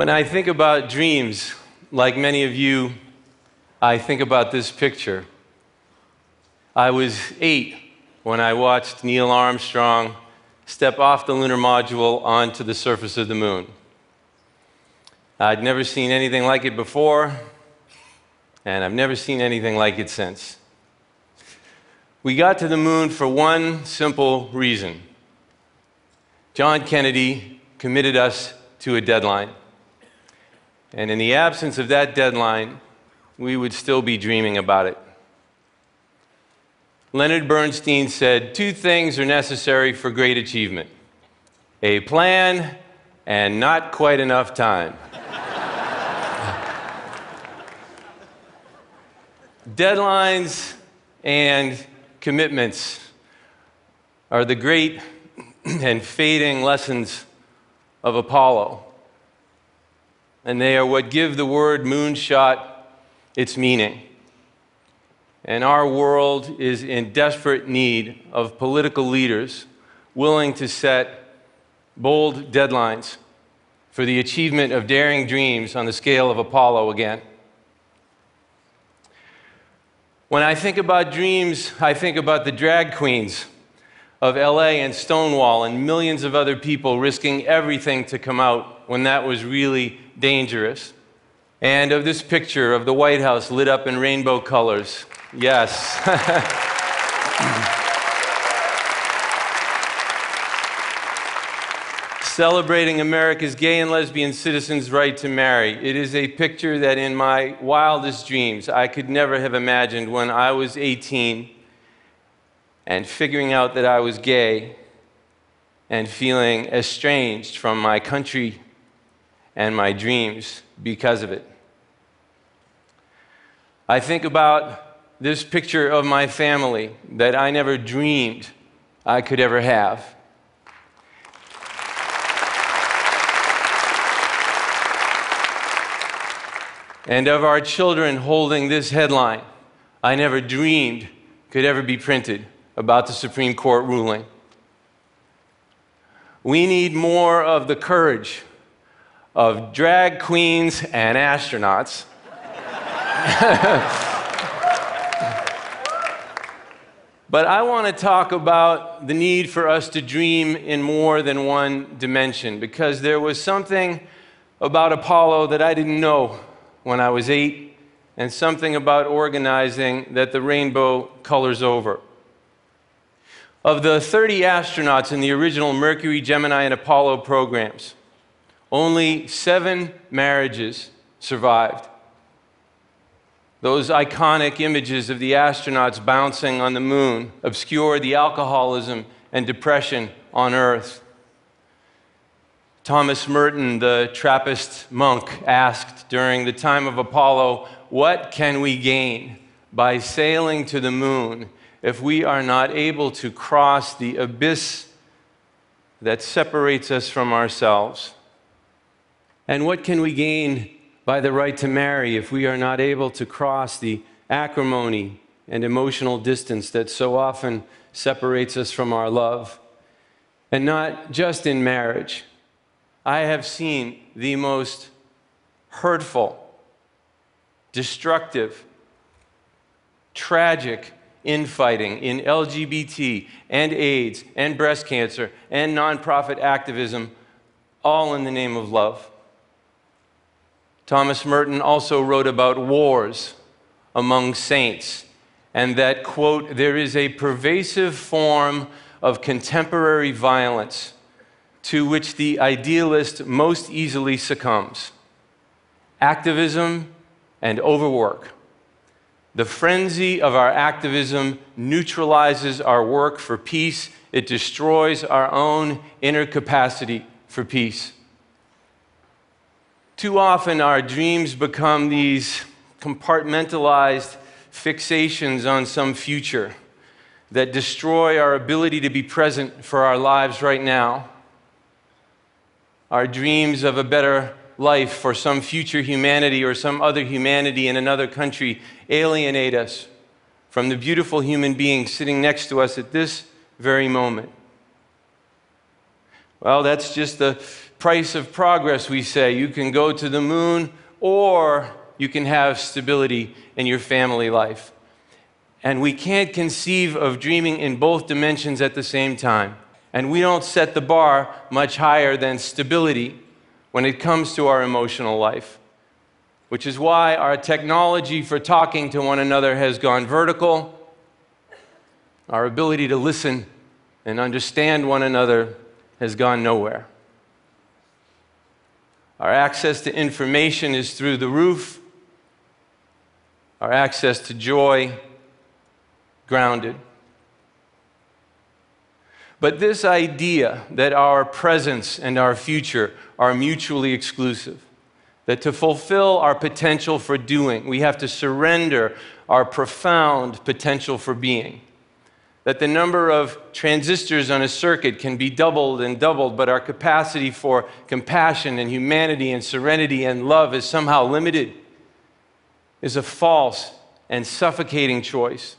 When I think about dreams, like many of you, I think about this picture. I was eight when I watched Neil Armstrong step off the lunar module onto the surface of the moon. I'd never seen anything like it before, and I've never seen anything like it since. We got to the moon for one simple reason John Kennedy committed us to a deadline. And in the absence of that deadline, we would still be dreaming about it. Leonard Bernstein said two things are necessary for great achievement a plan and not quite enough time. Deadlines and commitments are the great and fading lessons of Apollo. And they are what give the word moonshot its meaning. And our world is in desperate need of political leaders willing to set bold deadlines for the achievement of daring dreams on the scale of Apollo again. When I think about dreams, I think about the drag queens of LA and Stonewall and millions of other people risking everything to come out when that was really dangerous. And of this picture of the White House lit up in rainbow colors. Yes. celebrating America's gay and lesbian citizens' right to marry. It is a picture that, in my wildest dreams, I could never have imagined when I was 18 and figuring out that I was gay and feeling estranged from my country and my dreams because of it. I think about this picture of my family that I never dreamed I could ever have. and of our children holding this headline I never dreamed could ever be printed about the Supreme Court ruling. We need more of the courage of drag queens and astronauts. but I want to talk about the need for us to dream in more than one dimension because there was something about Apollo that I didn't know when I was eight, and something about organizing that the rainbow colors over. Of the 30 astronauts in the original Mercury, Gemini, and Apollo programs, only seven marriages survived. Those iconic images of the astronauts bouncing on the moon obscure the alcoholism and depression on Earth. Thomas Merton, the Trappist monk, asked during the time of Apollo, What can we gain by sailing to the moon if we are not able to cross the abyss that separates us from ourselves? And what can we gain by the right to marry if we are not able to cross the acrimony and emotional distance that so often separates us from our love? And not just in marriage I have seen the most hurtful, destructive, tragic infighting in LGBT and AIDS and breast cancer and nonprofit activism, all in the name of love. Thomas Merton also wrote about wars among saints and that, quote, there is a pervasive form of contemporary violence to which the idealist most easily succumbs activism and overwork. The frenzy of our activism neutralizes our work for peace, it destroys our own inner capacity for peace. Too often, our dreams become these compartmentalized fixations on some future that destroy our ability to be present for our lives right now our dreams of a better life for some future humanity or some other humanity in another country alienate us from the beautiful human being sitting next to us at this very moment. Well, that's just the price of progress, we say. You can go to the moon or you can have stability in your family life. And we can't conceive of dreaming in both dimensions at the same time. And we don't set the bar much higher than stability when it comes to our emotional life, which is why our technology for talking to one another has gone vertical. Our ability to listen and understand one another has gone nowhere. Our access to information is through the roof. Our access to joy, grounded. But this idea that our presence and our future are mutually exclusive, that to fulfill our potential for doing, we have to surrender our profound potential for being that the number of transistors on a circuit can be doubled and doubled, but our capacity for compassion and humanity and serenity and love is somehow limited, is a false and suffocating choice.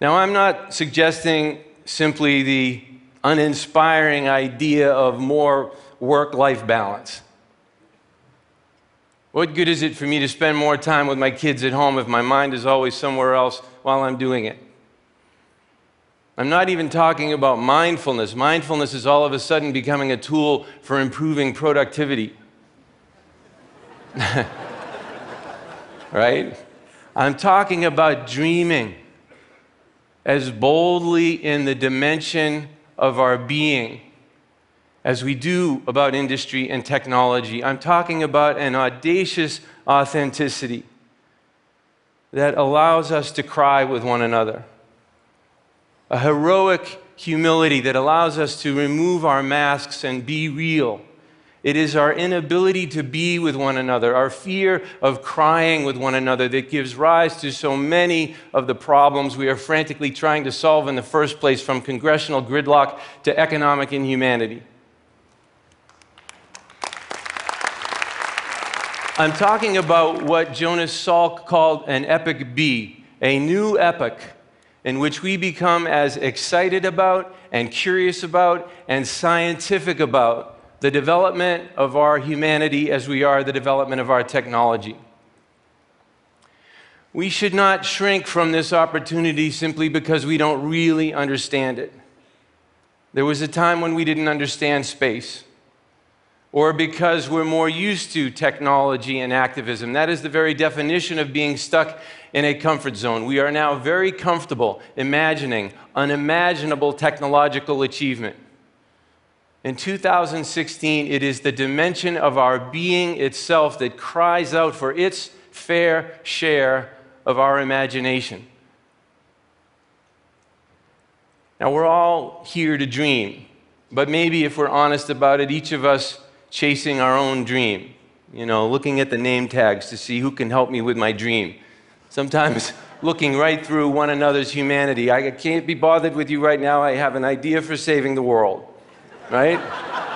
Now, I'm not suggesting simply the uninspiring idea of more work life balance. What good is it for me to spend more time with my kids at home if my mind is always somewhere else while I'm doing it? I'm not even talking about mindfulness. Mindfulness is all of a sudden becoming a tool for improving productivity. right? I'm talking about dreaming as boldly in the dimension of our being as we do about industry and technology. I'm talking about an audacious authenticity that allows us to cry with one another, a heroic humility that allows us to remove our masks and be real. It is our inability to be with one another, our fear of crying with one another, that gives rise to so many of the problems we are frantically trying to solve in the first place, from congressional gridlock to economic inhumanity. I'm talking about what Jonas Salk called an Epoch B, a new epoch in which we become as excited about and curious about and scientific about the development of our humanity as we are the development of our technology. We should not shrink from this opportunity simply because we don't really understand it. There was a time when we didn't understand space or because we're more used to technology and activism. That is the very definition of being stuck in a comfort zone. We are now very comfortable imagining unimaginable technological achievement. In 2016, it is the dimension of our being itself that cries out for its fair share of our imagination. Now, we're all here to dream, but maybe if we're honest about it, each of us chasing our own dream, you know, looking at the name tags to see who can help me with my dream. Sometimes looking right through one another's humanity. I can't be bothered with you right now. I have an idea for saving the world, right?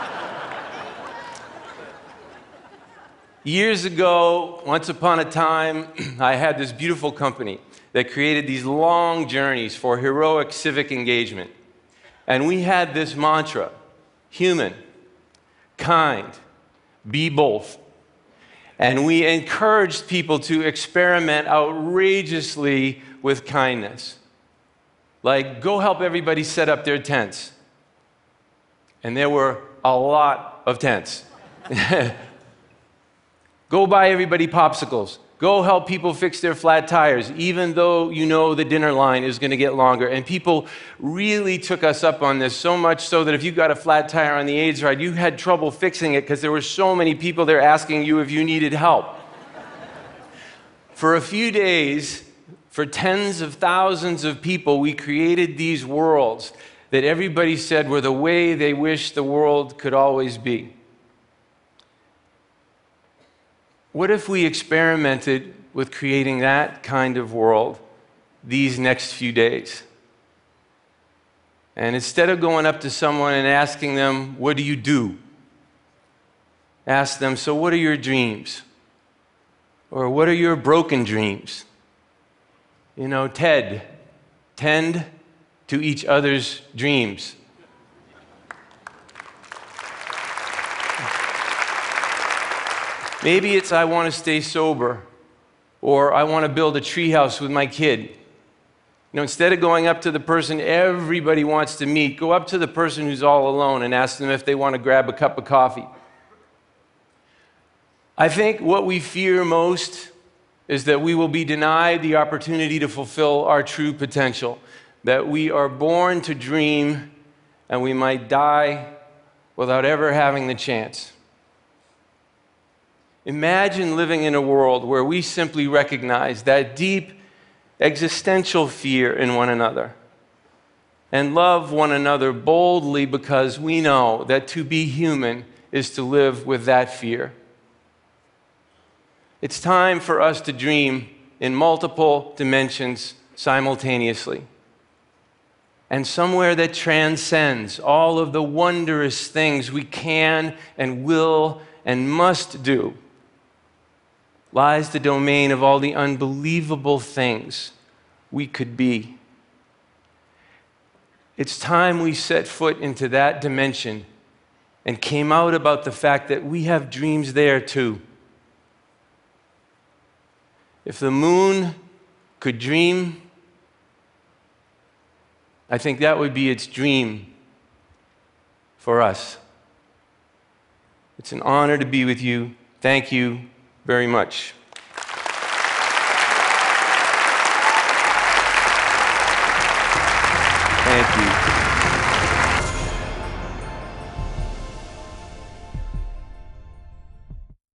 Years ago, once upon a time, I had this beautiful company that created these long journeys for heroic civic engagement. And we had this mantra human, kind, be both. And we encouraged people to experiment outrageously with kindness. Like, go help everybody set up their tents. And there were a lot of tents. go buy everybody popsicles. Go help people fix their flat tires, even though you know the dinner line is going to get longer. And people really took us up on this, so much so that if you got a flat tire on the AIDS ride, you had trouble fixing it because there were so many people there asking you if you needed help. for a few days, for tens of thousands of people, we created these worlds that everybody said were the way they wished the world could always be. What if we experimented with creating that kind of world these next few days? And instead of going up to someone and asking them, What do you do? Ask them, So what are your dreams? Or what are your broken dreams? You know, Ted, tend to each other's dreams. Maybe it's I want to stay sober, or I want to build a treehouse with my kid. You know, instead of going up to the person everybody wants to meet, go up to the person who's all alone and ask them if they want to grab a cup of coffee. I think what we fear most is that we will be denied the opportunity to fulfill our true potential, that we are born to dream and we might die without ever having the chance. Imagine living in a world where we simply recognize that deep existential fear in one another and love one another boldly because we know that to be human is to live with that fear. It's time for us to dream in multiple dimensions simultaneously. And somewhere that transcends all of the wondrous things we can and will and must do lies the domain of all the unbelievable things we could be. It's time we set foot into that dimension and came out about the fact that we have dreams there too. If the moon could dream, I think that would be its dream for us. It's an honor to be with you. Thank you very much.